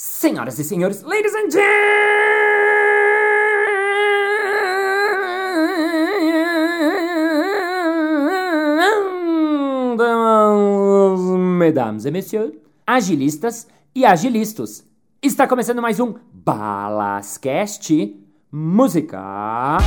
Senhoras e senhores, ladies and gentlemen, mesdames et messieurs, agilistas e agilistas, está começando mais um Balascast Música.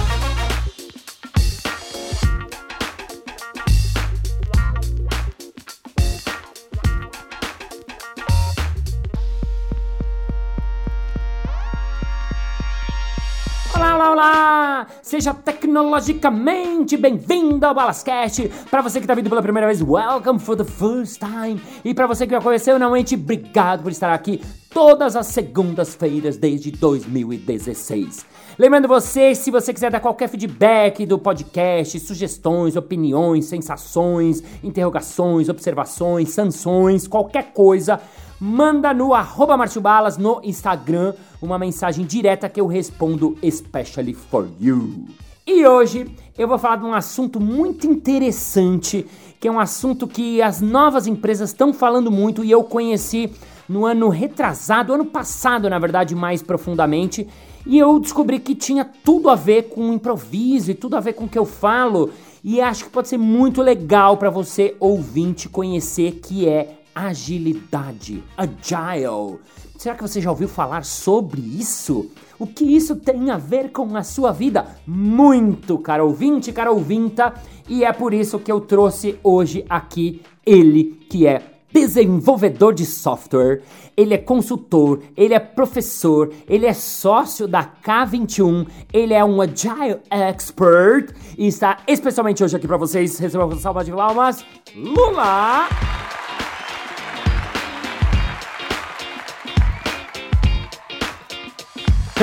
Seja tecnologicamente bem-vindo ao Balascast. Para você que está vindo pela primeira vez, welcome for the first time. E para você que já conheceu, realmente, obrigado por estar aqui todas as segundas-feiras desde 2016. Lembrando você, se você quiser dar qualquer feedback do podcast, sugestões, opiniões, sensações, interrogações, observações, sanções, qualquer coisa, manda no arroba Balas no Instagram uma mensagem direta que eu respondo especially for you. E hoje eu vou falar de um assunto muito interessante, que é um assunto que as novas empresas estão falando muito e eu conheci no ano retrasado, ano passado, na verdade, mais profundamente, e eu descobri que tinha tudo a ver com improviso e tudo a ver com o que eu falo, e acho que pode ser muito legal para você ouvinte conhecer que é agilidade, agile. Será que você já ouviu falar sobre isso? O que isso tem a ver com a sua vida? Muito, cara ouvinte, cara ouvinta, e é por isso que eu trouxe hoje aqui ele que é desenvolvedor de software, ele é consultor, ele é professor, ele é sócio da K21, ele é um Agile Expert e está especialmente hoje aqui para vocês. Receba uma salva de palmas, Lula!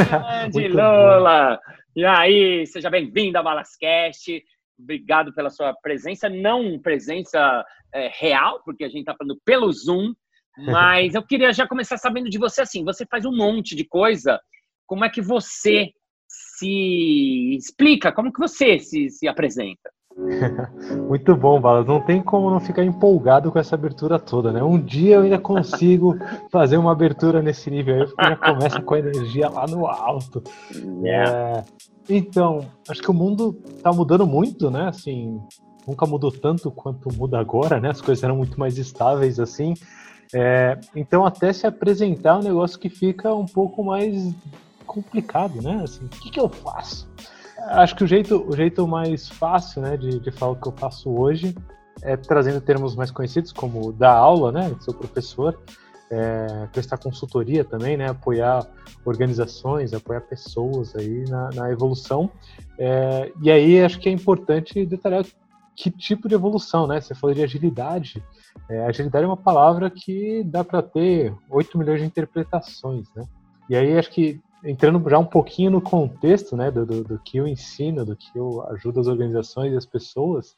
Grande Lula! E aí, seja bem-vindo a Balascast. Obrigado pela sua presença, não presença é, real, porque a gente está falando pelo Zoom, mas eu queria já começar sabendo de você assim. Você faz um monte de coisa. Como é que você se explica? Como que você se, se apresenta? Muito bom, Balas. Não tem como não ficar empolgado com essa abertura toda, né? Um dia eu ainda consigo fazer uma abertura nesse nível aí, porque já começa com a energia lá no alto. Yeah. É, então, acho que o mundo tá mudando muito, né? Assim, nunca mudou tanto quanto muda agora, né? As coisas eram muito mais estáveis assim. É, então, até se apresentar é um negócio que fica um pouco mais complicado, né? Assim, o que, que eu faço? Acho que o jeito, o jeito mais fácil né, de, de falar o que eu faço hoje é trazendo termos mais conhecidos, como dar aula, né? Sou professor, é, prestar consultoria também, né? Apoiar organizações, apoiar pessoas aí na, na evolução. É, e aí acho que é importante detalhar que tipo de evolução, né? Você falou de agilidade. É, agilidade é uma palavra que dá para ter 8 milhões de interpretações, né? E aí acho que entrando já um pouquinho no contexto, né, do, do, do, que eu ensino, do que eu ajudo as organizações e as pessoas,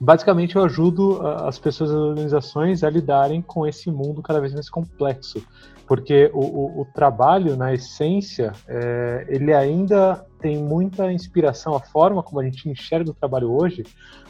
basicamente eu ajudo as pessoas e as organizações a lidarem com esse mundo cada vez mais complexo, porque o, o, o trabalho, na essência, é, ele ainda tem muita inspiração, a forma como a gente enxerga o trabalho hoje,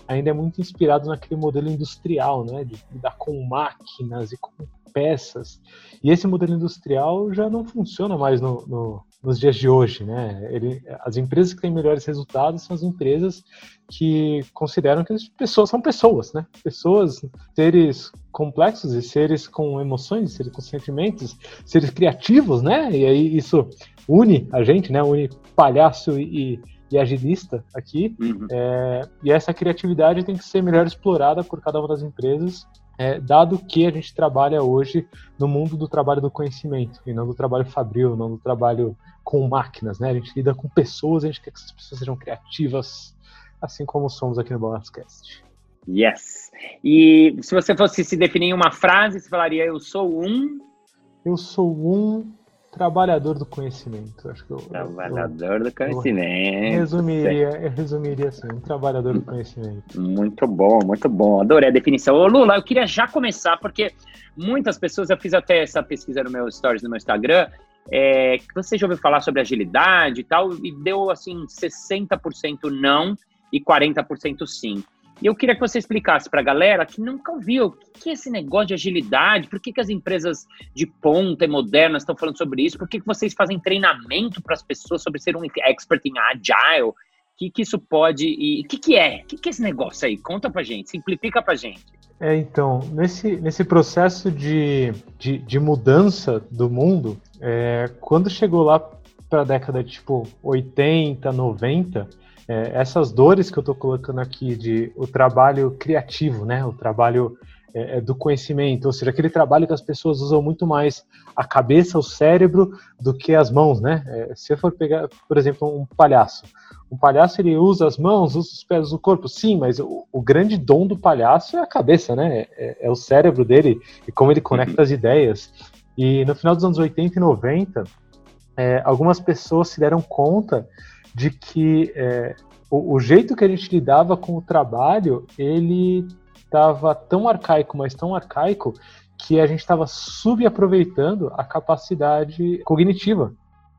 ainda é muito inspirado naquele modelo industrial, né, de lidar com máquinas e com peças. E esse modelo industrial já não funciona mais no, no, nos dias de hoje, né? Ele, as empresas que têm melhores resultados são as empresas que consideram que as pessoas são pessoas, né? Pessoas, seres complexos e seres com emoções, seres com sentimentos, seres criativos, né? E aí isso une a gente, né? Une palhaço e, e agilista aqui. Uhum. É, e essa criatividade tem que ser melhor explorada por cada uma das empresas é, dado que a gente trabalha hoje no mundo do trabalho do conhecimento, e não do trabalho fabril, não do trabalho com máquinas, né? A gente lida com pessoas, a gente quer que essas pessoas sejam criativas, assim como somos aqui no Balascast. Yes! E se você fosse se definir em uma frase, você falaria, eu sou um... Eu sou um Trabalhador do conhecimento, acho que eu. Trabalhador eu, do conhecimento. Eu resumiria, eu resumiria assim, um trabalhador do conhecimento. Muito bom, muito bom. Adorei a definição. Ô, Lula, eu queria já começar, porque muitas pessoas, eu fiz até essa pesquisa no meu stories no meu Instagram, é, que você já ouviu falar sobre agilidade e tal, e deu assim 60% não e 40% sim. E eu queria que você explicasse para a galera que nunca ouviu o que é esse negócio de agilidade, por que, que as empresas de ponta e modernas estão falando sobre isso, por que, que vocês fazem treinamento para as pessoas sobre ser um expert em agile, o que, que isso pode e o que, que é? O que, que é esse negócio aí? Conta para gente, simplifica para gente. É, então, nesse, nesse processo de, de, de mudança do mundo, é, quando chegou lá para a década de tipo 80, 90, é, essas dores que eu estou colocando aqui de o trabalho criativo, né, o trabalho é, é, do conhecimento, ou seja, aquele trabalho que as pessoas usam muito mais a cabeça, o cérebro, do que as mãos, né? É, se eu for pegar, por exemplo, um palhaço, um palhaço ele usa as mãos, usa os pés, o corpo, sim, mas o, o grande dom do palhaço é a cabeça, né? É, é, o cérebro dele e como ele conecta as ideias. E no final dos anos 80 e 90, é, algumas pessoas se deram conta de que é, o, o, jeito que a gente lidava com o trabalho, ele estava tão arcaico, mas tão arcaico, que a gente estava subaproveitando a capacidade cognitiva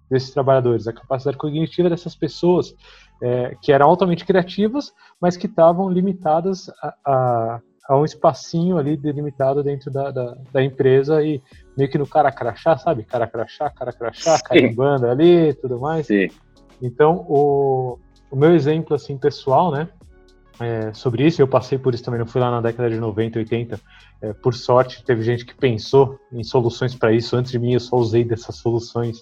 desses trabalhadores, a capacidade cognitiva dessas pessoas é, que eram altamente criativas, mas que estavam limitadas a, a, a, um espacinho ali delimitado dentro da, da, da, empresa e meio que no cara crachá, sabe? Cara crachá, cara crachá, carimbando ali tudo mais. Sim. Então, o, o meu exemplo, assim, pessoal, né, é, sobre isso, eu passei por isso também, não fui lá na década de 90, 80, é, por sorte, teve gente que pensou em soluções para isso, antes de mim eu só usei dessas soluções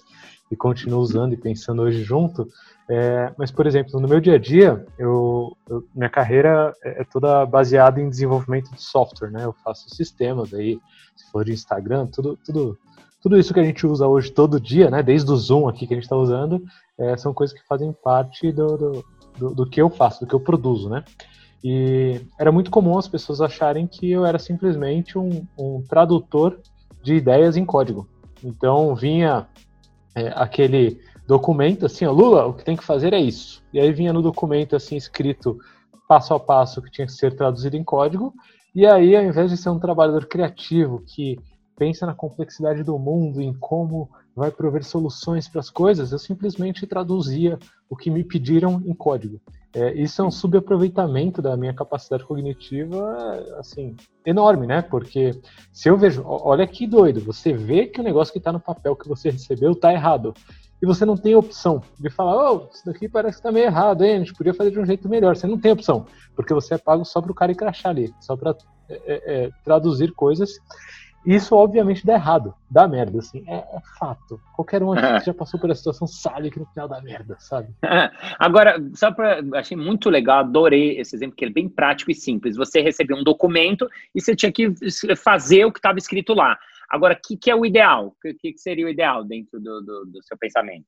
e continuo usando e pensando hoje junto, é, mas, por exemplo, no meu dia a dia, eu, eu, minha carreira é, é toda baseada em desenvolvimento de software, né, eu faço sistemas aí, se for de Instagram, tudo, tudo tudo isso que a gente usa hoje todo dia, né, desde o Zoom aqui que a gente está usando, é, são coisas que fazem parte do, do, do, do, que eu faço, do que eu produzo, né? E era muito comum as pessoas acharem que eu era simplesmente um, um tradutor de ideias em código. Então vinha é, aquele documento assim, ó, Lula, o que tem que fazer é isso. E aí vinha no documento assim escrito passo a passo que tinha que ser traduzido em código. E aí, ao invés de ser um trabalhador criativo que pensa na complexidade do mundo, em como vai prover soluções para as coisas, eu simplesmente traduzia o que me pediram em código. É, isso é um subaproveitamento da minha capacidade cognitiva, assim, enorme, né? Porque se eu vejo, olha que doido, você vê que o negócio que está no papel que você recebeu está errado. E você não tem opção de falar, oh, isso daqui parece que está meio errado, hein? A gente podia fazer de um jeito melhor. Você não tem opção, porque você é pago só para o cara crachar ali, só para é, é, é, traduzir coisas isso, obviamente, dá errado, dá merda, assim, é, é fato. Qualquer um que já passou por essa situação sabe que no final dá merda, sabe? Agora, só para. Achei muito legal, adorei esse exemplo, que é bem prático e simples. Você recebeu um documento e você tinha que fazer o que estava escrito lá. Agora, o que, que, é o ideal? O que, que, seria o ideal dentro do, do, do seu pensamento?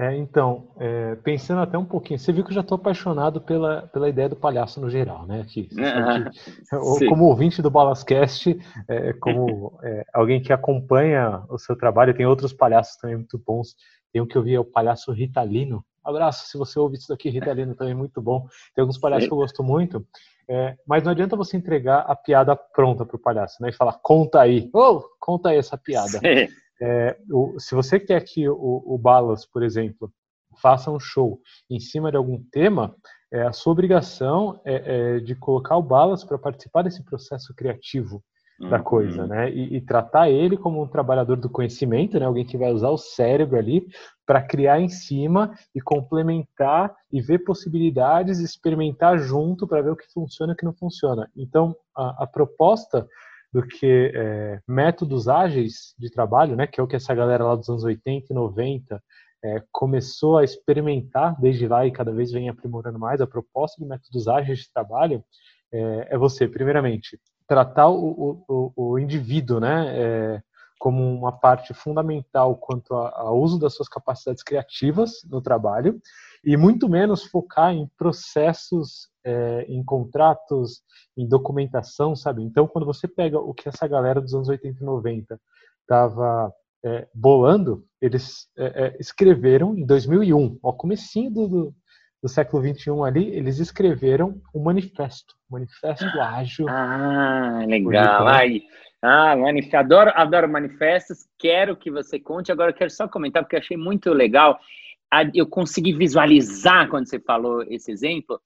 É, então, é, pensando até um pouquinho, você viu que eu já estou apaixonado pela, pela ideia do palhaço no geral, né? Aqui, como ouvinte do Balascast, é, como é, alguém que acompanha o seu trabalho, tem outros palhaços também muito bons. Tem um que eu vi, é o palhaço Ritalino. Abraço, se você ouve isso daqui, Ritalino também é muito bom. Tem alguns palhaços que eu gosto muito. É, mas não adianta você entregar a piada pronta para o palhaço, né? E falar, conta aí. Oh, conta aí essa piada. Sim. É, o, se você quer que o, o Balas, por exemplo, faça um show em cima de algum tema, é, a sua obrigação é, é de colocar o Balas para participar desse processo criativo da uhum. coisa, né? E, e, tratar ele como um trabalhador do conhecimento, né? Alguém que vai usar o cérebro ali para criar em cima e complementar e ver possibilidades, experimentar junto para ver o que funciona e o que não funciona. Então, a, a proposta do que é, métodos ágeis de trabalho, né, que é o que essa galera lá dos anos 80 e 90 é, começou a experimentar desde lá e cada vez vem aprimorando mais. A proposta de métodos ágeis de trabalho é, é você, primeiramente, tratar o, o, o indivíduo né, é, como uma parte fundamental quanto ao uso das suas capacidades criativas no trabalho e muito menos focar em processos, é, em contratos, em documentação, sabe? Então, quando você pega o que essa galera dos anos 80 e 90 estava é, bolando, eles é, é escreveram em 2001, ao comecinho do, do, do século 21 ali, eles escreveram um manifesto, um manifesto ágil. Ah, legal. Aí, ah, manifesto. Adoro, adoro manifestos. Quero que você conte. Agora, quero só comentar porque achei muito legal. Eu consegui visualizar quando você falou esse exemplo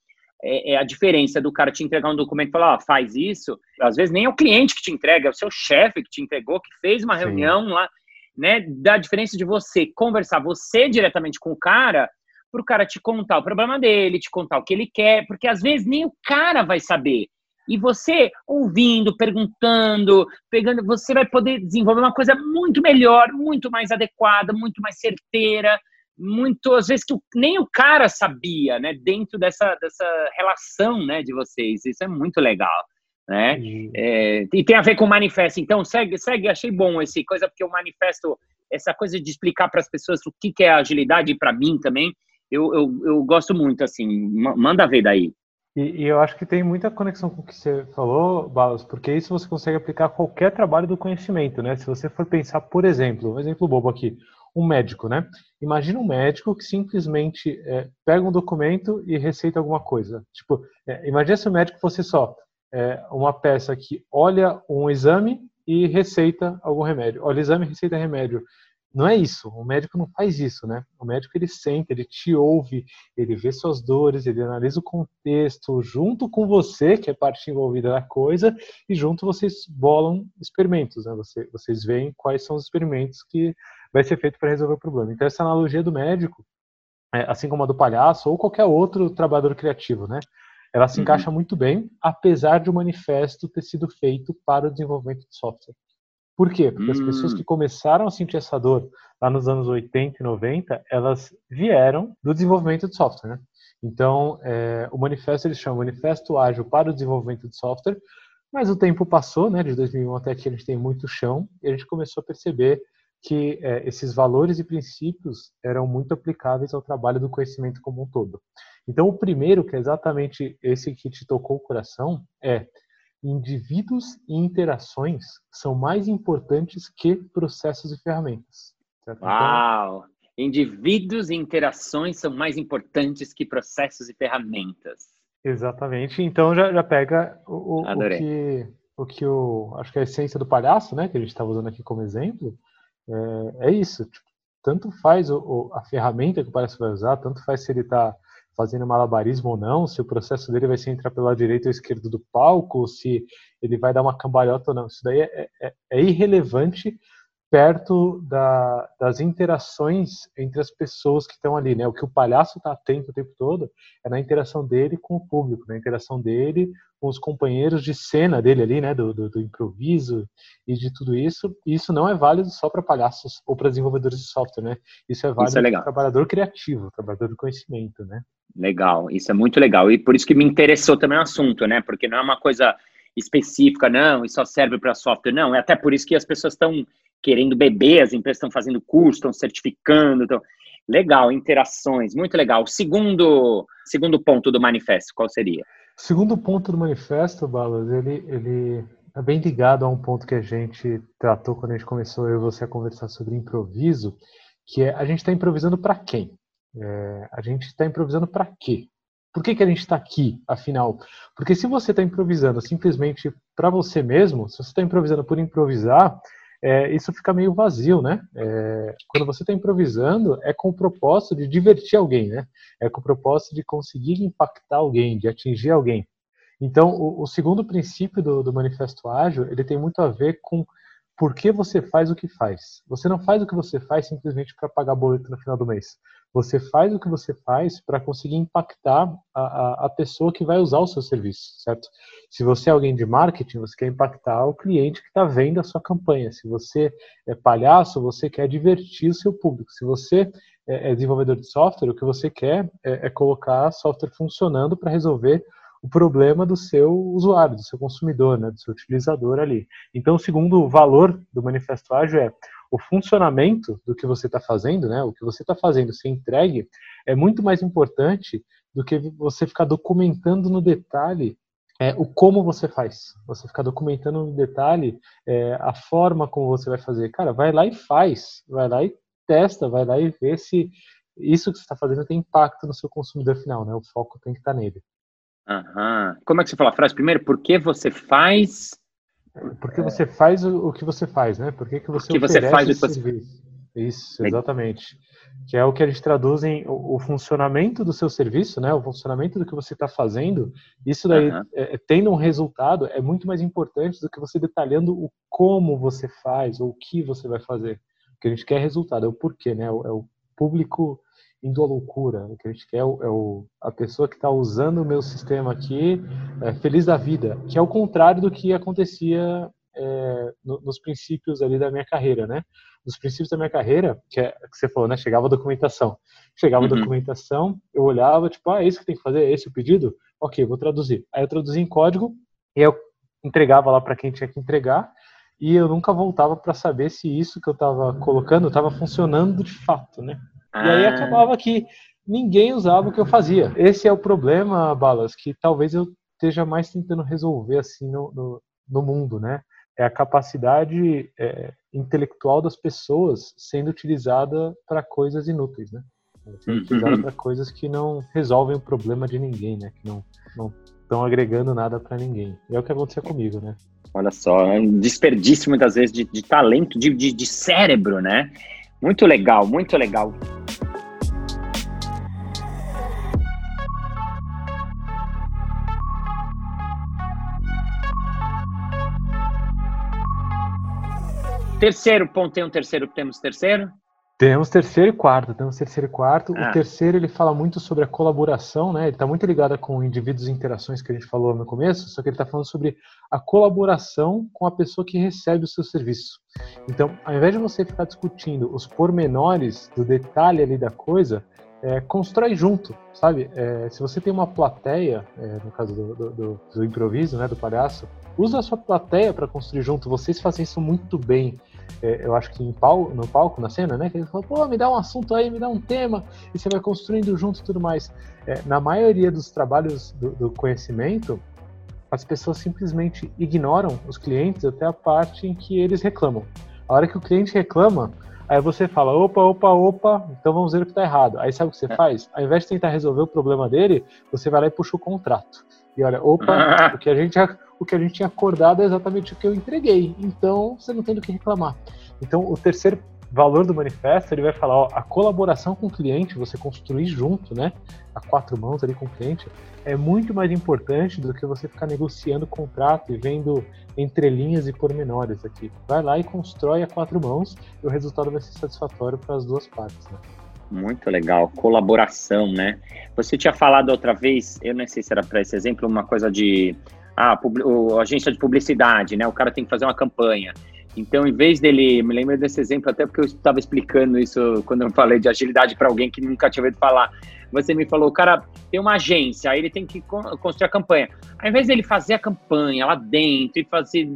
é, é, a diferença do cara te entregar um documento e falar, ó, faz isso. Às vezes nem é o cliente que te entrega, é o seu chefe que te entregou, que fez uma Sim. reunião lá, né? Da diferença de você conversar, você diretamente com o cara, para o cara te contar o problema dele, te contar o que ele quer, porque às vezes nem o cara vai saber. E você ouvindo, perguntando, pegando, você vai poder desenvolver uma coisa muito melhor, muito mais adequada, muito mais certeira, muito, às vezes, que nem o cara sabia, né? Dentro dessa, dessa relação, né, de vocês. Isso é muito legal, né? É, e tem a ver com o manifesto. Então, segue, segue, achei bom esse coisa, porque o manifesto, essa coisa de explicar para as pessoas o que, que é agilidade, para mim também, eu, eu, eu gosto muito, assim. Manda ver daí. E, e, eu acho que tem muita conexão com o que você falou, Balas, porque isso você consegue aplicar a qualquer trabalho do conhecimento, né? Se você for pensar, por exemplo, um exemplo bobo aqui, um médico, né? Imagina um médico que simplesmente é, pega um documento e receita alguma coisa. Tipo, é, imagina se o médico fosse só é, uma peça que olha um exame e receita algum remédio. Olha exame receita remédio. Não é isso. O médico não faz isso, né? O médico ele senta, ele te ouve, ele vê suas dores, ele analisa o contexto junto com você, que é parte envolvida da coisa, e junto vocês bolam experimentos, né? Você, vocês veem quais são os experimentos que vai ser feito para resolver o problema. Então, essa analogia do médico, é, assim como a do palhaço ou qualquer outro trabalhador criativo, né? Ela se uhum. encaixa muito bem, apesar de o manifesto ter sido feito para o desenvolvimento de software. Por quê? Porque uhum. as pessoas hum. que começaram a sentir essa dor lá nos anos 80 e 90, elas vieram do desenvolvimento de software, né? Então, é, o manifesto eles chamam Manifesto Ágil para o Desenvolvimento de Software, mas o tempo passou, né? De 2001 até aqui a gente tem muito chão e a gente começou a perceber que é, esses valores e princípios eram muito aplicáveis ao trabalho do conhecimento como um todo. Então, o primeiro, que é exatamente esse que te tocou o coração, é indivíduos e interações são mais importantes que processos e ferramentas. Certo? Então, Uau! Indivíduos e interações são mais importantes que processos e ferramentas. Exatamente. Então já, já pega o, o, que o que o acho que a essência do palhaço, né, que a gente estava usando aqui como exemplo, é, é isso. Tipo, tanto faz o, o, a ferramenta que o palhaço vai usar, tanto faz se ele está fazendo malabarismo ou não, se o processo dele vai ser entrar pela direita ou esquerda do palco, se ele vai dar uma cambalhota ou não. Isso daí é, é, é irrelevante perto da, das interações entre as pessoas que estão ali, né? O que o palhaço está atento o tempo todo é na interação dele com o público, na interação dele com os companheiros de cena dele ali, né? Do, do, do improviso e de tudo isso. E isso não é válido só para palhaços ou para desenvolvedores de software, né? Isso é válido é para trabalhador criativo, trabalhador do conhecimento, né? Legal, isso é muito legal. E por isso que me interessou também o assunto, né? Porque não é uma coisa específica, não, e só serve para software, não. É até por isso que as pessoas estão querendo beber, as empresas estão fazendo curso, estão certificando. Estão... Legal, interações, muito legal. Segundo, segundo ponto do manifesto, qual seria? Segundo ponto do manifesto, Balas, ele, ele é bem ligado a um ponto que a gente tratou quando a gente começou eu e você a conversar sobre improviso, que é a gente está improvisando para quem? É, a gente está improvisando para quê? Por que, que a gente está aqui, afinal? Porque se você está improvisando simplesmente para você mesmo, se você está improvisando por improvisar, é, isso fica meio vazio, né? É, quando você está improvisando, é com o propósito de divertir alguém, né? É com o propósito de conseguir impactar alguém, de atingir alguém. Então, o, o segundo princípio do, do Manifesto Ágil, ele tem muito a ver com por que você faz o que faz. Você não faz o que você faz simplesmente para pagar boleto no final do mês. Você faz o que você faz para conseguir impactar a, a, a, pessoa que vai usar o seu serviço, certo? Se você é alguém de marketing, você quer impactar o cliente que está vendo a sua campanha. Se você é palhaço, você quer divertir o seu público. Se você é, é desenvolvedor de software, o que você quer é, é colocar software funcionando para resolver o problema do seu usuário, do seu consumidor, né, do seu utilizador ali. Então, o segundo valor do Manifesto Ágil é o funcionamento do que você está fazendo, né, o que você está fazendo ser entregue, é muito mais importante do que você ficar documentando no detalhe é, o como você faz. Você ficar documentando no detalhe é, a forma como você vai fazer. Cara, vai lá e faz. Vai lá e testa, vai lá e vê se isso que você está fazendo tem impacto no seu consumidor final, né? O foco tem que estar tá nele. Aham. Como é que você fala a frase primeiro? Por que você faz? Porque você faz o, que você faz, né? Por que, que você, que você faz o que você... Isso, exatamente. Que é o que a gente traduz em o, o funcionamento do seu serviço, né? O funcionamento do que você está fazendo. Isso daí, uhum. é, tendo um resultado, é muito mais importante do que você detalhando o como você faz ou o que você vai fazer. O que a gente quer é resultado, é o porquê, né? É o, é o público indo à loucura. O que a gente quer é, o, é o a pessoa que está usando o meu sistema aqui é, feliz da vida, que é o contrário do que acontecia é, no, nos princípios ali da minha carreira, né? Nos princípios da minha carreira, que, é, que você falou, né? Chegava a documentação. Chegava uhum. a documentação, eu olhava, tipo, ah, é isso que tem que fazer? É esse o pedido? Ok, vou traduzir. Aí eu traduzi em código e eu entregava lá para quem tinha que entregar e eu nunca voltava para saber se isso que eu estava colocando estava funcionando de fato, né? Ah. E aí ah. acabava que ninguém usava o que eu fazia. Esse é o problema, Balas, que talvez eu esteja mais tentando resolver assim no, no, no mundo, né? é a capacidade é, intelectual das pessoas sendo utilizada para coisas inúteis, né? Sendo uhum. utilizada para coisas que não resolvem o problema de ninguém, né? Que não estão agregando nada para ninguém. E é o que aconteceu comigo, né? Olha só, é um desperdício muitas vezes de, de talento, de, de, de cérebro, né? Muito legal, muito legal. Terceiro ponto, tem um terceiro, temos terceiro? Temos terceiro e quarto, temos terceiro e quarto. Ah. O terceiro ele fala muito sobre a colaboração, né? Ele está muito ligado com indivíduos e interações que a gente falou no começo, só que ele está falando sobre a colaboração com a pessoa que recebe o seu serviço. Então, ao invés de você ficar discutindo os pormenores do detalhe ali da coisa, é, constrói junto, sabe? É, se você tem uma plateia, é, no caso do, do, do, do, improviso, né, do palhaço, usa a sua plateia para construir junto. Vocês fazem isso muito bem eu acho que em pau, no palco, na cena, né? Que ele falou, pô, me dá um assunto aí, me dá um tema, e você vai construindo junto e tudo mais. É, na maioria dos trabalhos do, do, conhecimento, as pessoas simplesmente ignoram os clientes até a parte em que eles reclamam. A hora que o cliente reclama, aí você fala, opa, opa, opa, então vamos ver o que está errado. Aí sabe o que você é. faz? Ao invés de tentar resolver o problema dele, você vai lá e puxa o contrato. E olha, opa, o que a gente o que a gente tinha acordado é exatamente o que eu entreguei. Então, você não tem do que reclamar. Então, o terceiro valor do manifesto, ele vai falar, ó, a colaboração com o cliente, você construir junto, né, a quatro mãos ali com o cliente, é muito mais importante do que você ficar negociando contrato e vendo entrelinhas e pormenores aqui. Vai lá e constrói a quatro mãos e o resultado vai ser satisfatório para as duas partes, né? Muito legal, colaboração, né? Você tinha falado outra vez, eu não sei se era para esse exemplo, uma coisa de ah, o, agência de publicidade, né? O cara tem que fazer uma campanha. Então, em vez dele, me lembro desse exemplo até porque eu estava explicando isso quando eu falei de agilidade para alguém que nunca tinha ouvido falar. Você me falou, o cara tem uma agência, aí ele tem que construir a campanha. Ao invés dele fazer a campanha lá dentro e fazer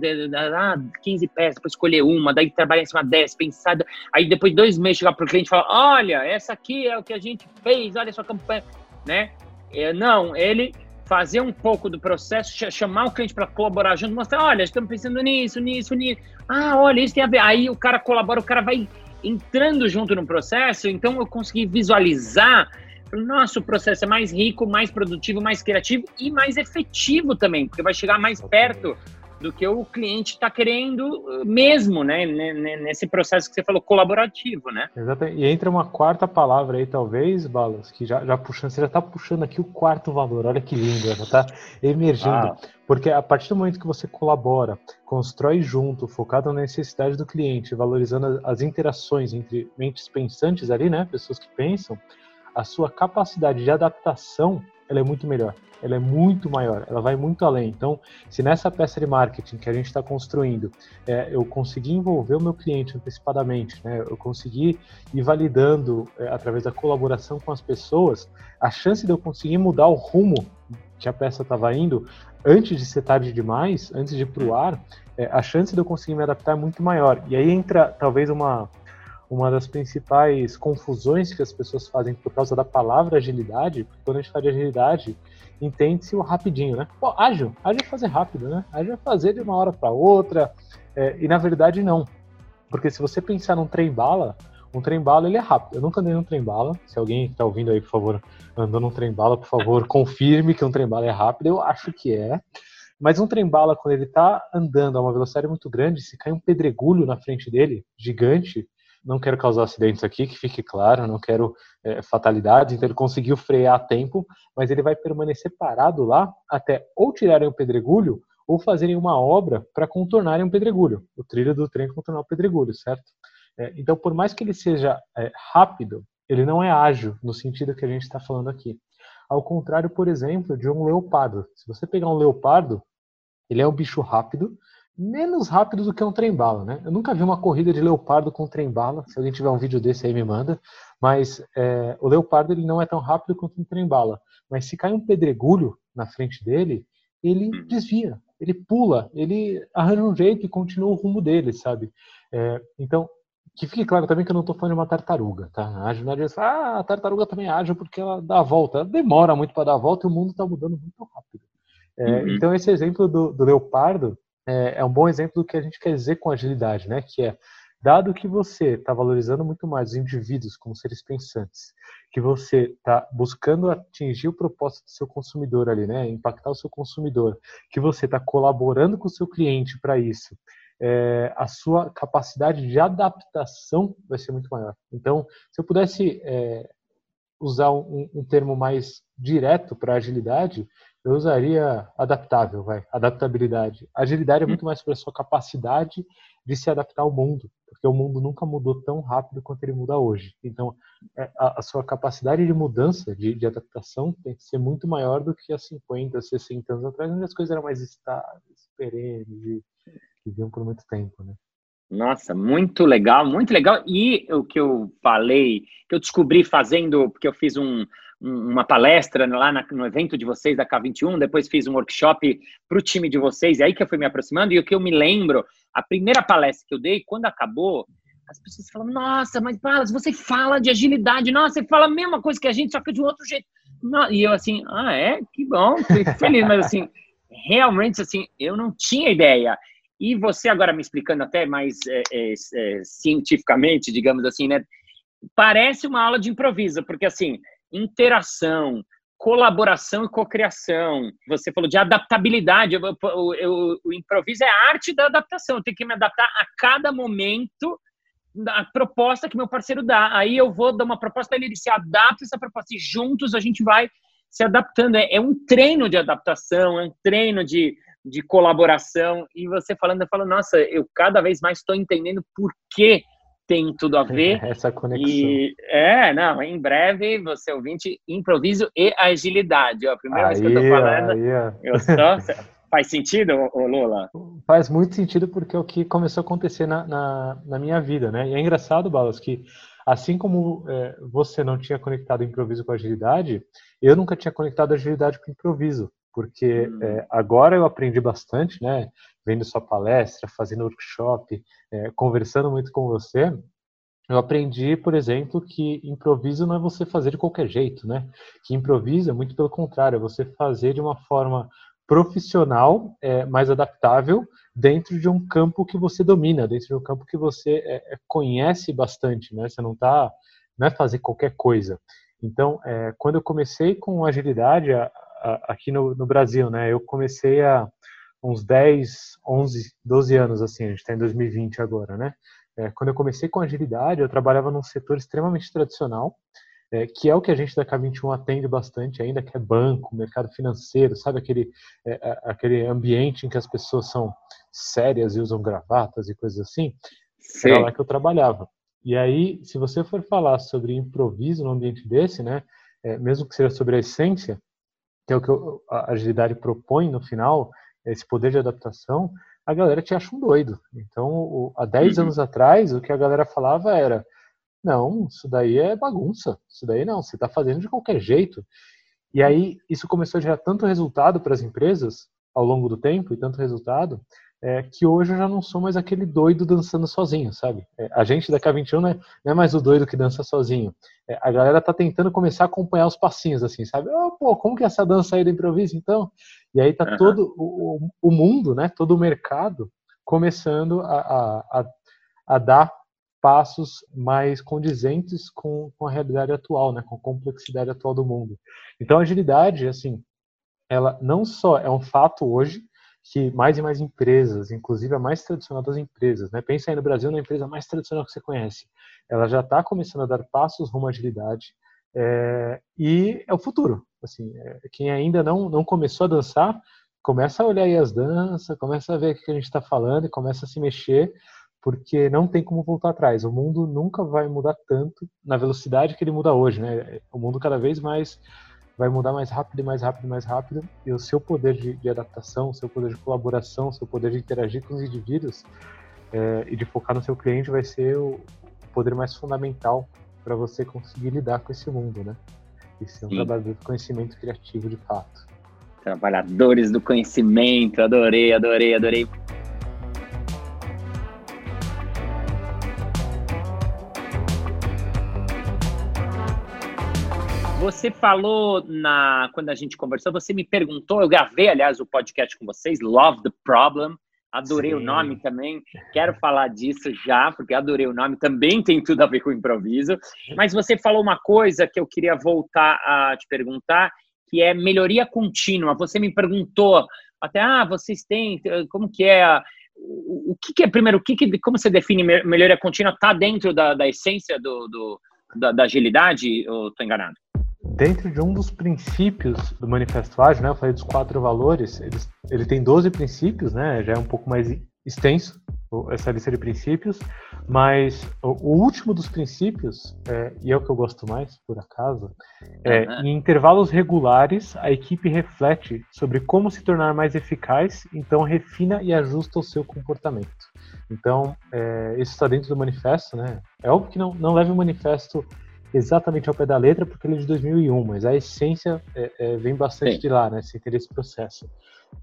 ah, 15 peças para escolher uma, daí trabalhar em cima dessa, pensar, aí depois de dois meses chegar para o cliente e falar, olha, essa aqui é o que a gente fez, olha a sua campanha, né? É, não, ele fazer um pouco do processo, chamar o cliente para colaborar junto, mostrar, olha, estamos pensando nisso, nisso, nisso. Ah, olha, isso tem a ver. Aí o cara colabora, o cara vai entrando junto no processo, então eu consegui visualizar, nosso processo é mais rico, mais produtivo, mais criativo e mais efetivo também, porque vai chegar mais perto do que o cliente está querendo uh, mesmo, né? Nesse processo que você falou, colaborativo, né? Exatamente. E entra uma quarta palavra aí, talvez, Balas, que já, já puxando, você já está puxando aqui o quarto valor. Olha que lindo, já está emergindo. Ah. Porque a partir do momento que você colabora, constrói junto, focado na necessidade do cliente, valorizando as interações entre mentes pensantes ali, né? Pessoas que pensam, a sua capacidade de adaptação ela é muito melhor ela é muito maior, ela vai muito além. Então, se nessa peça de marketing que a gente está construindo, é, eu conseguir envolver o meu cliente antecipadamente, né, eu conseguir ir validando é, através da colaboração com as pessoas, a chance de eu conseguir mudar o rumo que a peça estava indo antes de ser tarde demais, antes de ir para o ar, é, a chance de eu conseguir me adaptar é muito maior. E aí entra talvez uma uma das principais confusões que as pessoas fazem por causa da palavra agilidade, porque quando a gente fala de agilidade, entende-se o rapidinho, né? Pô, ágil, ágil é fazer rápido, né? Ágil é fazer de uma hora para outra, é, e na verdade não. Porque se você pensar num trem-bala, um trem-bala ele é rápido. Eu nunca andei num trem-bala. Se alguém está ouvindo aí, por favor, andando num trem-bala, por favor, confirme que um trem-bala é rápido. Eu acho que é. Mas um trem-bala, quando ele está andando a uma velocidade muito grande, se cai um pedregulho na frente dele, gigante, não quero causar acidentes aqui, que fique claro, não quero é, fatalidades. Então ele conseguiu frear a tempo, mas ele vai permanecer parado lá até ou tirarem o pedregulho ou fazerem uma obra para contornarem um pedregulho, o trilho do trem contornar o pedregulho, certo? É, então, por mais que ele seja é, rápido, ele não é ágil no sentido que a gente está falando aqui. Ao contrário, por exemplo, de um leopardo. Se você pegar um leopardo, ele é um bicho rápido, menos rápido do que um trem-bala, né? Eu nunca vi uma corrida de leopardo com trem-bala. Se alguém tiver um vídeo desse aí, me manda. Mas é, o leopardo ele não é tão rápido quanto um trem-bala. Mas se cai um pedregulho na frente dele, ele uhum. desvia, ele pula, ele arranja um jeito e continua o rumo dele, sabe? É, então, que fique claro também que eu não estou falando de uma tartaruga, tá? A ágil não adianta ah, a tartaruga também é ágil porque ela dá a volta. Ela demora muito para dar a volta e o mundo está mudando muito rápido. É, uhum. Então, esse exemplo do, do leopardo é, é, um bom exemplo do que a gente quer dizer com agilidade, né? Que é, dado que você está valorizando muito mais os indivíduos como seres pensantes, que você está buscando atingir o propósito do seu consumidor ali, né? Impactar o seu consumidor, que você está colaborando com o seu cliente para isso, é, a sua capacidade de adaptação vai ser muito maior. Então, se eu pudesse é, usar um, um, termo mais direto para agilidade, eu usaria adaptável, vai, adaptabilidade. Agilidade é muito mais sobre a sua capacidade de se adaptar ao mundo, porque o mundo nunca mudou tão rápido quanto ele muda hoje. Então, é, a, a sua capacidade de mudança, de, de, adaptação, tem que ser muito maior do que há 50, 60 anos atrás, onde as coisas eram mais estáveis, perenes, e viviam por muito tempo, né? Nossa, muito legal, muito legal. E o que eu falei, que eu descobri fazendo, porque eu fiz um, uma palestra lá na, no evento de vocês da K21, depois fiz um workshop para o time de vocês, e aí que eu fui me aproximando, e o que eu me lembro, a primeira palestra que eu dei, quando acabou, as pessoas falam, nossa, mas você fala de agilidade, nossa, você fala a mesma coisa que a gente, só que de um outro jeito. E eu assim, ah, é? Que bom, fico feliz, mas assim, realmente, assim, eu não tinha ideia. E você agora me explicando até mais é, é, é, cientificamente, digamos assim, né? Parece uma aula de improviso, porque assim, interação, colaboração e cocriação. Você falou de adaptabilidade. Eu, eu, eu, o improviso é a arte da adaptação. Eu tenho que me adaptar a cada momento da proposta que meu parceiro dá. Aí eu vou dar uma proposta, ele se adapta a essa proposta e juntos a gente vai se adaptando. É, é um treino de adaptação, é um treino de de colaboração. E você falando, eu falo, nossa, eu cada vez mais estou entendendo por que tem tudo a ver. Essa conexão. E, é, não, em breve, você ouvinte, improviso e agilidade. Ó, a primeira aí, vez que eu estou falando, aí, eu só... Faz sentido, Lula? Faz muito sentido porque é o que começou a acontecer na, na, na minha vida, né? E é engraçado, Balas, que assim como é, você não tinha conectado improviso com agilidade, eu nunca tinha conectado agilidade com improviso porque hum. é, agora eu aprendi bastante, né? Vendo sua palestra, fazendo workshop, é, conversando muito com você, eu aprendi, por exemplo, que improviso não é você fazer de qualquer jeito, né? Que improviso é muito pelo contrário, é você fazer de uma forma profissional, é, mais adaptável, dentro de um campo que você domina, dentro de um campo que você é, é conhece bastante, né? Você não está, não é fazer qualquer coisa. Então, é, quando eu comecei com agilidade, a, aqui no, no, Brasil, né? Eu comecei há uns 10, 11, 12 anos, assim, a gente está em 2020 agora, né? É, quando eu comecei com agilidade, eu trabalhava num setor extremamente tradicional, é, que é o que a gente da K21 atende bastante ainda, que é banco, mercado financeiro, sabe aquele, é, aquele ambiente em que as pessoas são sérias e usam gravatas e coisas assim? Sim. Era lá que eu trabalhava. E aí, se você for falar sobre improviso num ambiente desse, né, é, mesmo que seja sobre a essência, que é o que a agilidade propõe no final, esse poder de adaptação, a galera te acha um doido. Então, o, há 10 uhum. anos atrás, o que a galera falava era: não, isso daí é bagunça, isso daí não, você está fazendo de qualquer jeito. E aí, isso começou a gerar tanto resultado para as empresas ao longo do tempo, e tanto resultado, é, que hoje eu já não sou mais aquele doido dançando sozinho, sabe? É, a gente da K21 não é, não é, mais o doido que dança sozinho. É, a galera tá tentando começar a acompanhar os passinhos, assim, sabe? Oh, pô, como que é essa dança aí do improviso, então? E aí tá uhum. todo o, o, mundo, né? Todo o mercado começando a, a, a, a dar passos mais condizentes com, com a realidade atual, né? Com a complexidade atual do mundo. Então, a agilidade, assim, ela não só é um fato hoje, que mais e mais empresas, inclusive a mais tradicional das empresas, né? Pensa aí no Brasil na empresa mais tradicional que você conhece. ela já está começando a dar passos rumo à agilidade é, e é o futuro. Assim, é, quem ainda não, não começou a dançar, começa a olhar aí as danças, começa a ver o que a gente está falando e começa a se mexer, porque não tem como voltar atrás. O mundo nunca vai mudar tanto na velocidade que ele muda hoje, né? O mundo cada vez mais vai mudar mais rápido e mais rápido e mais rápido, e o seu poder de, de adaptação, o seu poder de colaboração, o seu poder de interagir com os indivíduos é, e de focar no seu cliente vai ser o, o poder mais fundamental para você conseguir lidar com esse mundo, né? E ser um Sim. trabalhador de conhecimento criativo de fato. Trabalhadores do conhecimento, adorei, adorei, adorei. Você falou na quando a gente conversou, você me perguntou, eu gravei, aliás, o podcast com vocês, Love the Problem. Adorei Sim. o nome também. Quero falar disso já, porque adorei o nome. Também tem tudo a ver com improviso. Mas você falou uma coisa que eu queria voltar a te perguntar, que é melhoria contínua. Você me perguntou até, ah, vocês têm, como que é o, o que, que, é primeiro, o que, que como você define melhoria contínua? Está dentro da, da essência do, do da, da, agilidade ou estou enganado? Dentro de um dos princípios do Manifesto Ágil, né, eu falei dos quatro valores, ele, ele tem 12 princípios, né, já é um pouco mais extenso essa lista de princípios, mas o, último dos princípios, é, e é o que eu gosto mais, por acaso, é uhum. em intervalos regulares a equipe reflete sobre como se tornar mais eficaz, então refina e ajusta o seu comportamento. Então, é, isso está dentro do manifesto, né? É óbvio que não, não leve o manifesto exatamente ao pé da letra, porque ele é de 2001, mas a essência é, é, vem bastante Sim. de lá, né? Se entender esse processo.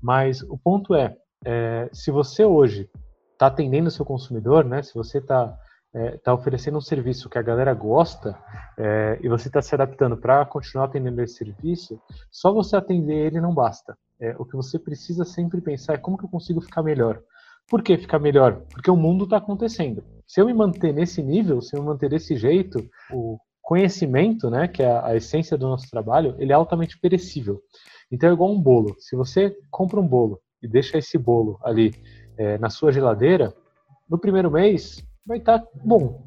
Mas o ponto é, é se você hoje está atendendo o seu consumidor, né? Se você está é, tá oferecendo um serviço que a galera gosta é, e você está se adaptando para continuar atendendo esse serviço, só você atender ele não basta. É, o que você precisa sempre pensar é como que eu consigo ficar melhor. Por que ficar melhor? Porque o mundo está acontecendo. Se eu me manter nesse nível, se eu me manter desse jeito, o conhecimento, né, que é a essência do nosso trabalho, ele é altamente perecível. Então é igual um bolo. Se você compra um bolo e deixa esse bolo ali é, na sua geladeira, no primeiro mês vai estar tá bom.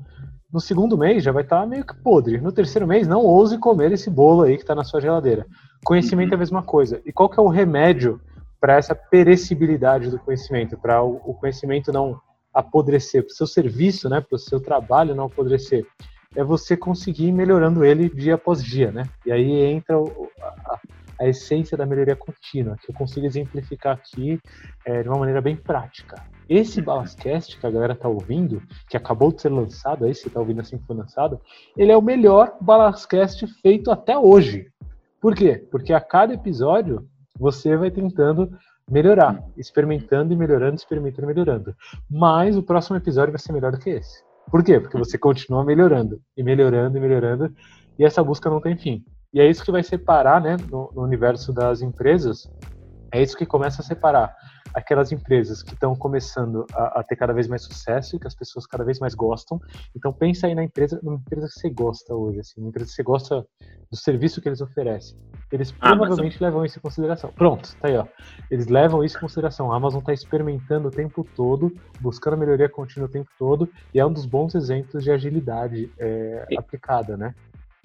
No segundo mês já vai estar tá meio que podre. No terceiro mês, não ouse comer esse bolo aí que está na sua geladeira. Conhecimento uhum. é a mesma coisa. E qual que é o remédio para essa perecibilidade do conhecimento? Para o, o conhecimento não apodrecer, para o seu serviço, né, para o seu trabalho não apodrecer? É você conseguir ir melhorando ele dia após dia, né? E aí entra o, a, a, essência da melhoria contínua, que eu consigo exemplificar aqui é, de uma maneira bem prática. Esse Balascast que a galera tá ouvindo, que acabou de ser lançado, aí você tá ouvindo assim que foi lançado, ele é o melhor Balascast feito até hoje. Por quê? Porque a cada episódio você vai tentando melhorar, experimentando e melhorando, experimentando e melhorando. Mas o próximo episódio vai ser melhor do que esse. Por quê? Porque você continua melhorando, e melhorando, e melhorando, e essa busca não tem fim. E é isso que vai separar, né, no, no universo das empresas, é isso que começa a separar aquelas empresas que estão começando a, a, ter cada vez mais sucesso e que as pessoas cada vez mais gostam. Então pensa aí na empresa, numa empresa que você gosta hoje, assim, uma empresa que você gosta do serviço que eles oferecem. Eles ah, provavelmente levam isso em consideração. Pronto, tá aí, ó. Eles levam isso em consideração. A Amazon está experimentando o tempo todo, buscando melhoria contínua o tempo todo, e é um dos bons exemplos de agilidade é, aplicada, né?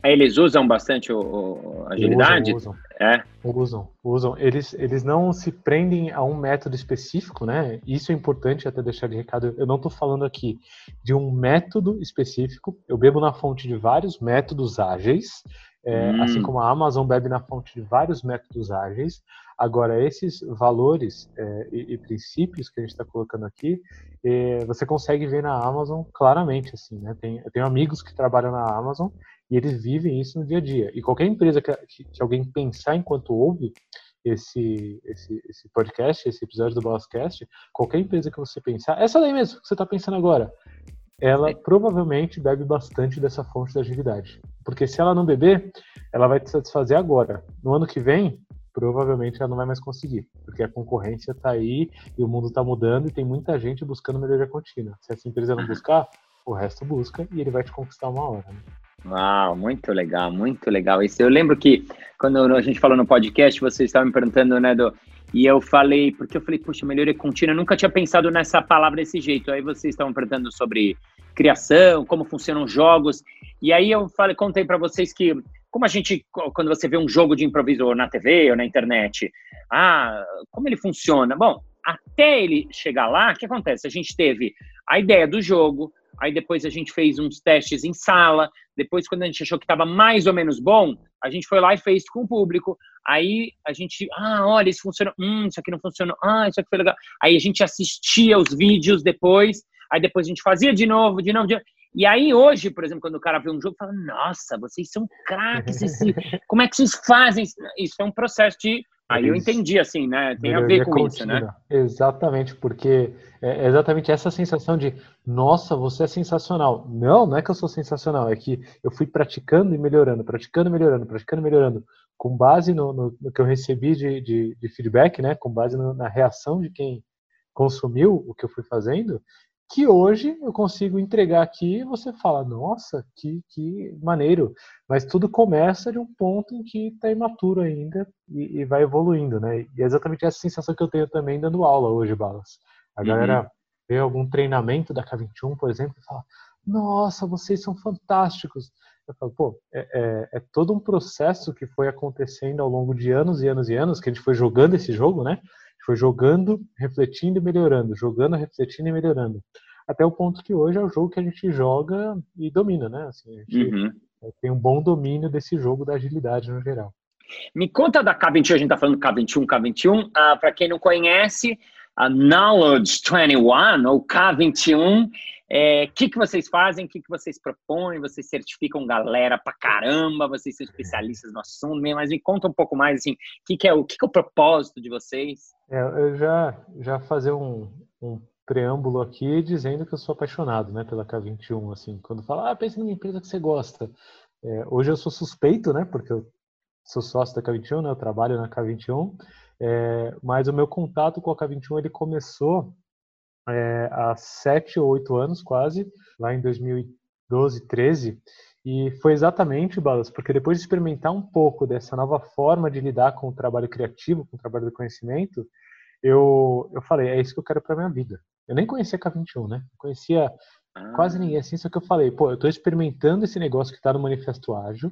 Eles usam bastante o, o agilidade? Usam, usam. É? Usam, usam. Eles, eles não se prendem a um método específico, né? Isso é importante até deixar de recado. Eu não estou falando aqui de um método específico. Eu bebo na fonte de vários métodos ágeis, é, hum. assim como a Amazon bebe na fonte de vários métodos ágeis. Agora, esses valores é, e, e, princípios que a gente está colocando aqui, é, você consegue ver na Amazon claramente, assim, né? Tem, eu tenho amigos que trabalham na Amazon e eles vivem isso no dia a dia. E qualquer empresa que, que alguém pensar enquanto ouve esse, esse, esse podcast, esse episódio do Bosscast, qualquer empresa que você pensar, essa daí mesmo que você está pensando agora, ela provavelmente bebe bastante dessa fonte da agilidade. Porque se ela não beber, ela vai te satisfazer agora. No ano que vem, provavelmente ela não vai mais conseguir, porque a concorrência está aí e o mundo está mudando e tem muita gente buscando melhoria contínua. Se essa empresa não buscar, o resto busca e ele vai te conquistar uma hora. Né? Uau, muito legal, muito legal. Isso eu lembro que quando a gente falou no podcast, vocês estavam me perguntando, né, do E eu falei, porque eu falei, puxa, melhoria contínua, eu nunca tinha pensado nessa palavra desse jeito. Aí vocês estavam perguntando sobre criação, como funcionam os jogos. E aí eu falei, contei para vocês que como a gente, quando você vê um jogo de improviso na TV ou na internet, ah, como ele funciona? Bom, até ele chegar lá, o que acontece? A gente teve a ideia do jogo, aí depois a gente fez uns testes em sala, depois quando a gente achou que estava mais ou menos bom, a gente foi lá e fez com o público, aí a gente, ah, olha, isso funciona, hum, isso aqui não funcionou, ah, isso aqui foi legal. Aí a gente assistia os vídeos depois, aí depois a gente fazia de novo, de novo, de novo. E aí hoje, por exemplo, quando o cara vê um jogo, fala, nossa, vocês são craques, como é que vocês fazem? Isso é um processo de Aí eu entendi, assim, né? Tem a ver com contínua. isso, né? Exatamente, porque é exatamente essa sensação de, nossa, você é sensacional. Não, não é que eu sou sensacional, é que eu fui praticando e melhorando, praticando e melhorando, praticando e melhorando, com base no, no, no que eu recebi de, de, de, feedback, né? Com base no, na reação de quem consumiu o que eu fui fazendo, que hoje eu consigo entregar aqui e você fala, nossa, que, que maneiro. Mas tudo começa de um ponto em que está imaturo ainda e, e, vai evoluindo, né? E é exatamente essa sensação que eu tenho também dando aula hoje, Balas. A uhum. galera vê algum treinamento da K21, por exemplo, e fala, nossa, vocês são fantásticos. Eu falo, pô, é, é, é todo um processo que foi acontecendo ao longo de anos e anos e anos, que a gente foi jogando esse jogo, né? Foi jogando, refletindo e melhorando, jogando, refletindo e melhorando. Até o ponto que hoje é o jogo que a gente joga e domina, né? Assim, a gente uhum. tem um bom domínio desse jogo da agilidade no geral. Me conta da K21, a gente está falando K21, K21. Uh, Para quem não conhece, a Knowledge 21, ou K21, o é, que, que vocês fazem, o que, que vocês propõem, vocês certificam galera pra caramba, vocês são especialistas no assunto, mas me conta um pouco mais, assim, que, que, é, o que, que é o propósito de vocês? É, eu já, já fazer um, um preâmbulo aqui dizendo que eu sou apaixonado né, pela K21. Assim, quando fala, ah, pensa numa empresa que você gosta. É, hoje eu sou suspeito, né, porque eu sou sócio da K21, né, eu trabalho na K21, é, mas o meu contato com a K21 ele começou é, há sete ou oito anos quase, lá em 2012, 13, e foi exatamente, Balas, porque depois de experimentar um pouco dessa nova forma de lidar com o trabalho criativo, com o trabalho do conhecimento, eu, eu falei, é isso que eu quero para minha vida. Eu nem conhecia K21, né? conhecia ah. quase ninguém assim, só que eu falei, pô, eu estou experimentando esse negócio que está no Manifesto Ágil,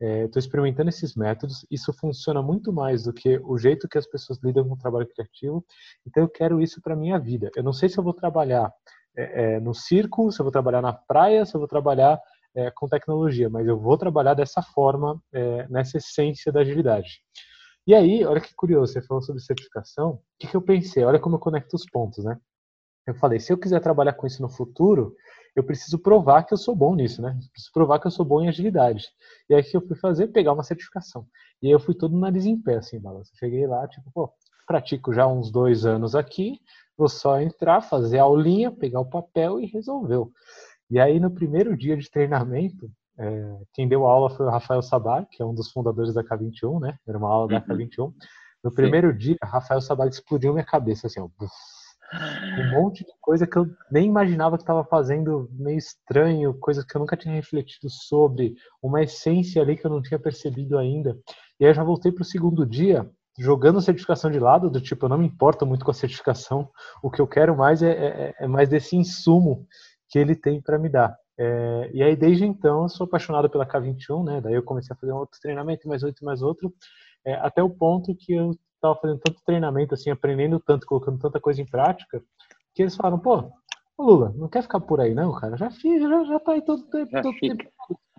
estou é, experimentando esses métodos, isso funciona muito mais do que o jeito que as pessoas lidam com o trabalho criativo, então eu quero isso para minha vida. Eu não sei se eu vou trabalhar é, é, no circo, se eu vou trabalhar na praia, se eu vou trabalhar é, com tecnologia, mas eu vou trabalhar dessa forma, é, nessa essência da agilidade. E aí, olha que curioso, você falou sobre certificação, o que, que eu pensei? Olha como eu conecto os pontos, né? Eu falei, se eu quiser trabalhar com isso no futuro, eu preciso provar que eu sou bom nisso, né? Eu preciso provar que eu sou bom em agilidade. E aí que eu fui fazer, pegar uma certificação. E aí eu fui todo nariz em pé, assim, balança. Cheguei lá, tipo, pô, pratico já uns dois anos aqui, vou só entrar, fazer a aulinha, pegar o papel e resolveu. E aí no primeiro dia de treinamento, é, quem deu a aula foi o Rafael Sabar, que é um dos fundadores da K21, né? Era uma aula uhum. da K21. No primeiro Sim. dia, Rafael Sabar explodiu minha cabeça, assim, ó um monte de coisa que eu nem imaginava que estava fazendo, meio estranho, coisas que eu nunca tinha refletido sobre, uma essência ali que eu não tinha percebido ainda. E aí eu já voltei para o segundo dia, jogando a certificação de lado, do tipo, eu não me importo muito com a certificação, o que eu quero mais é, é, é mais desse insumo que ele tem para me dar. É, e aí, desde então, eu sou apaixonado pela K21, né? Daí eu comecei a fazer um outro treinamento, mais outro, mais outro, é, até o ponto que eu estava fazendo tanto treinamento, assim, aprendendo tanto, colocando tanta coisa em prática, que eles falaram, pô, Lula, não quer ficar por aí não, cara? Já fiz, já, já tá aí todo tempo, todo tempo,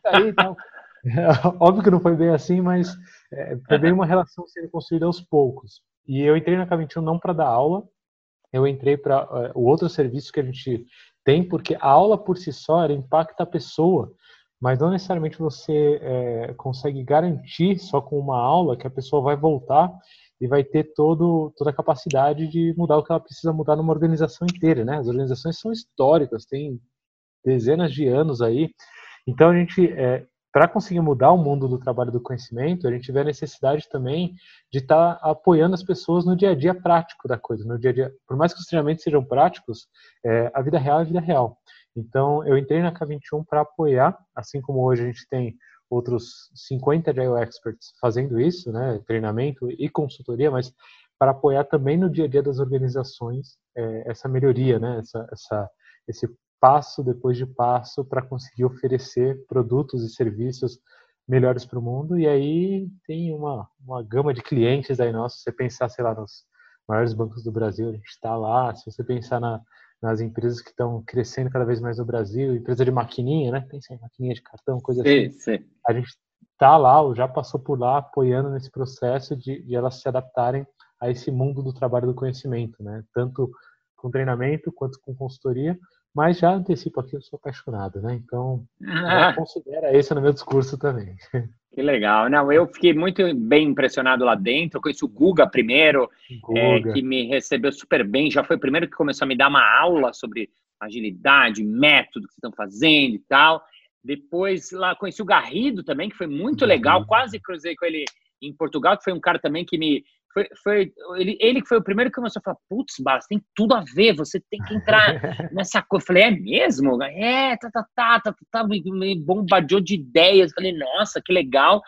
aí e tal. Óbvio que não foi bem assim, mas é, foi bem uma relação sendo construída aos poucos. E eu entrei na K21 não para dar aula, eu entrei para é, o outro serviço que a gente tem, porque a aula por si só ela impacta a pessoa, mas não necessariamente você é, consegue garantir só com uma aula que a pessoa vai voltar e vai ter todo, toda a capacidade de mudar o que ela precisa mudar numa organização inteira, né? As organizações são históricas, têm dezenas de anos aí. Então a gente, é, para conseguir mudar o mundo do trabalho do conhecimento, a gente a necessidade também de estar tá apoiando as pessoas no dia a dia prático da coisa, no dia a dia. Por mais que os treinamentos sejam práticos, é, a vida real é a vida real. Então eu entrei na K21 para apoiar, assim como hoje a gente tem outros 50 Agile Experts fazendo isso, né, treinamento e consultoria, mas para apoiar também no dia a dia das organizações é, essa melhoria, né? essa, essa, esse passo depois de passo para conseguir oferecer produtos e serviços melhores para o mundo. E aí tem uma, uma gama de clientes aí nossos. Se você pensar, sei lá, nos maiores bancos do Brasil, a gente está lá. Se você pensar na, nas empresas que estão crescendo cada vez mais no Brasil, empresa de maquininha, né? Pensa em maquininha de cartão, coisa assim. Sim, sim. A gente está lá, ou já passou por lá, apoiando nesse processo de, de elas se adaptarem a esse mundo do trabalho do conhecimento, né? Tanto com treinamento quanto com consultoria, mas já antecipo aqui, eu sou apaixonado, né? Então, considera esse no meu discurso também. Que legal. Não, eu fiquei muito bem impressionado lá dentro. Eu conheci o Guga primeiro, Guga. É, que me recebeu super bem. Já foi o primeiro que começou a me dar uma aula sobre agilidade, método que estão fazendo e tal. Depois lá conheci o Garrido também, que foi muito legal. Quase cruzei com ele em Portugal, que foi um cara também que me foi, foi ele, ele que foi o primeiro que começou a falar, putz, Balas, tem tudo a ver, você tem que entrar nessa coisa. Eu falei, é mesmo? É, tá, tá, tá, tá, tá, tá me bombardeou de ideias. Eu falei, nossa, que legal.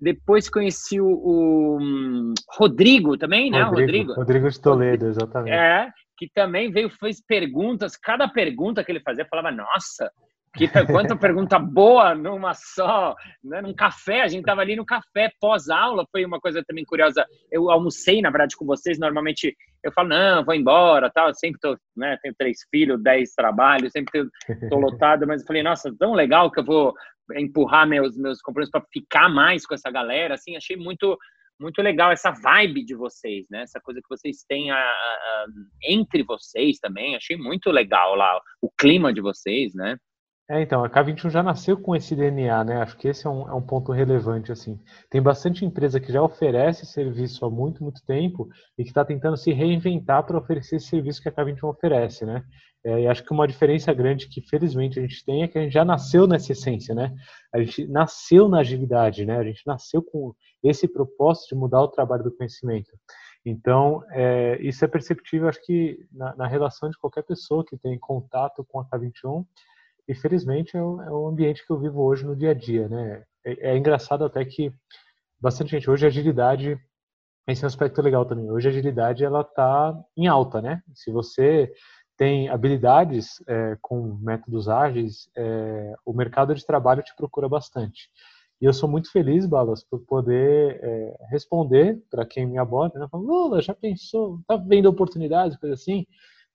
Depois conheci o, o hum, Rodrigo também, né? Rodrigo, Rodrigo, Rodrigo de Toledo, exatamente. É, que também veio, fez perguntas. Cada pergunta que ele fazia, eu falava, nossa, que quanta pergunta boa numa só, né? num café, a gente tava ali no café pós-aula, foi uma coisa também curiosa. Eu almocei, na verdade, com vocês, normalmente eu falo, não, vou embora, tal, eu sempre tô, né, tenho três filhos, dez trabalhos, sempre tô lotado, mas eu falei, nossa, tão legal que eu vou empurrar meus, meus compromissos para ficar mais com essa galera, assim, achei muito muito legal essa vibe de vocês, né? Essa coisa que vocês têm a, a, entre vocês também. Achei muito legal lá o clima de vocês, né? É, então, a K21 já nasceu com esse DNA, né? Acho que esse é um, é um ponto relevante, assim. Tem bastante empresa que já oferece serviço há muito, muito tempo e que está tentando se reinventar para oferecer esse serviço que a K21 oferece, né? É, e acho que uma diferença grande que, felizmente, a gente tem é que a gente já nasceu nessa essência, né? A gente nasceu na agilidade, né? A gente nasceu com esse propósito de mudar o trabalho do conhecimento. Então, é, isso é perceptível, acho que, na, na relação de qualquer pessoa que tem contato com a K21, e felizmente é o, é o, ambiente que eu vivo hoje no dia a dia, né? É, é, engraçado até que bastante gente hoje agilidade esse é um aspecto legal também. Hoje a agilidade ela está em alta, né? Se você tem habilidades é, com métodos ágeis, é, o mercado de trabalho te procura bastante. E eu sou muito feliz, Balas, por poder é, responder para quem me aborda, né? Falando, Lula, já pensou? Tá vendo oportunidades, coisa assim?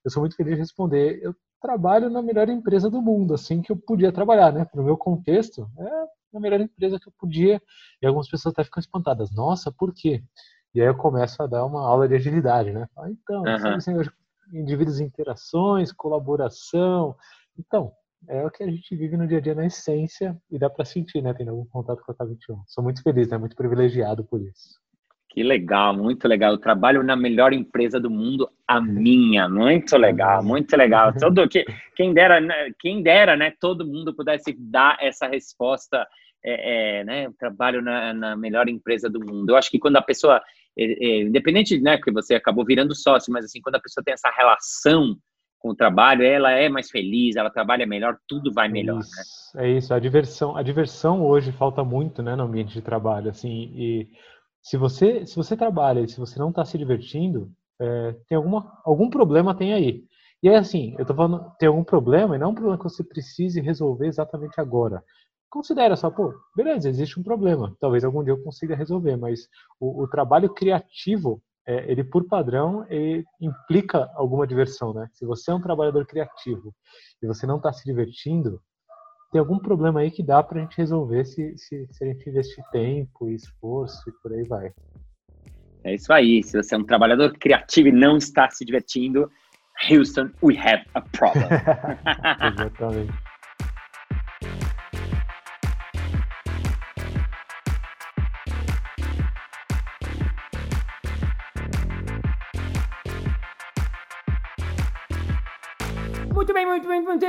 Eu sou muito feliz de responder. Eu trabalho na melhor empresa do mundo, assim que eu podia trabalhar, né? No meu contexto, é a melhor empresa que eu podia. E algumas pessoas até ficam espantadas. Nossa, por quê? E aí eu começo a dar uma aula de agilidade, né? Ah, então, uhum. assim, indivíduos interações, colaboração. Então, é o que a gente vive no dia a dia na essência e dá para sentir, né? Tendo algum contato com a K21. Sou muito feliz, né? Muito privilegiado por isso. Que legal, muito legal. Eu trabalho na melhor empresa do mundo, a minha. Muito legal, muito legal. Todo que quem dera, né, quem dera, né? Todo mundo pudesse dar essa resposta. É, é, né? Eu trabalho na, na, melhor empresa do mundo. Eu acho que quando a pessoa, é, é, independente, né? Que você acabou virando sócio, mas assim, quando a pessoa tem essa relação com o trabalho, ela é mais feliz, ela trabalha melhor, tudo vai melhor. Isso, né? É isso. A diversão, a diversão hoje falta muito, né? No ambiente de trabalho, assim. E se você, se você trabalha e se você não está se divertindo, é, tem alguma, algum problema tem aí. E é assim, eu tô falando, tem algum problema, e não é um problema que você precise resolver exatamente agora. Considera só, pô, beleza, existe um problema. Talvez algum dia eu consiga resolver, mas o, o trabalho criativo, é, ele por padrão, ele implica alguma diversão, né? Se você é um trabalhador criativo e você não está se divertindo, tem algum problema aí que dá para a gente resolver se, se, se, a gente investir tempo e esforço e por aí vai. É isso aí. Se você é um trabalhador criativo e não está se divertindo, Houston, we have a problem. Exatamente.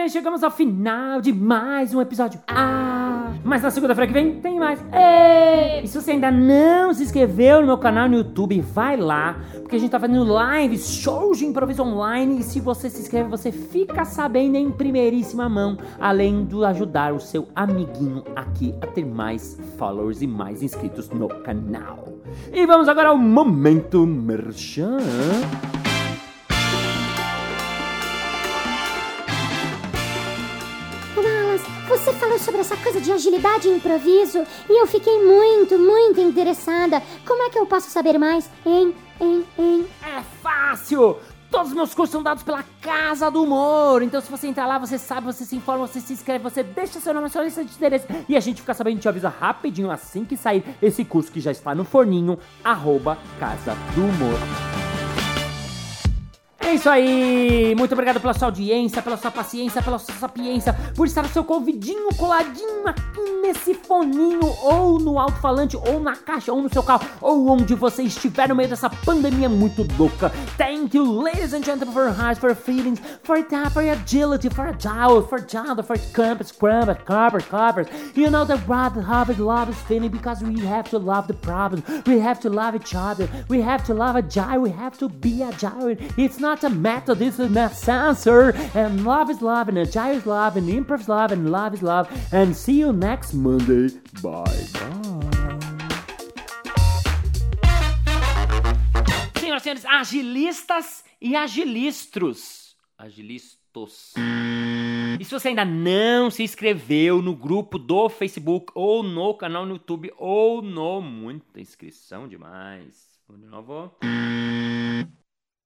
Bem. Chegamos ao final de mais um episódio. Ah! Mas na segunda-feira que vem tem mais. Ei! E se você ainda não se inscreveu no meu canal no YouTube, vai lá, porque a gente tá fazendo lives, shows de improviso online. E se você se inscreve, você fica sabendo em primeiríssima mão, além de ajudar o seu amiguinho aqui a ter mais followers e mais inscritos no canal. E vamos agora ao Momento Merchan. Sobre essa coisa de agilidade e improviso e eu fiquei muito, muito interessada. Como é que eu posso saber mais? Hein, hein, hein? É fácil! Todos os meus cursos são dados pela Casa do Humor. Então, se você entrar lá, você sabe, você se informa, você se inscreve, você deixa seu nome, sua lista de interesse. E a gente fica sabendo, te avisa rapidinho assim que sair esse curso que já está no forninho. Arroba Casa do Humor. É isso aí! Muito obrigado pela sua audiência, pela sua paciência, pela sua sapiência, por estar o seu convidinho coladinho aqui nesse foninho, ou no alto-falante, ou na caixa, ou no seu carro, ou onde você estiver no meio dessa pandemia muito louca. Thank you, ladies and gentlemen, for hearts, for feelings, for your for agility, for agile, for agile, for compass, compass, compass, compass. You know that what love love is feeling because we have to love the problem, we have to love each other, we have to love agile, we have to be agile. It's not a method, this is a sensor. And love is love, and agile is love, and improv is love, and love is love. And see you next Monday. Bye bye. Senhoras e senhores, agilistas e agilistros. Agilistos. E se você ainda não se inscreveu no grupo do Facebook, ou no canal no YouTube, ou no. Muita inscrição demais. De novo.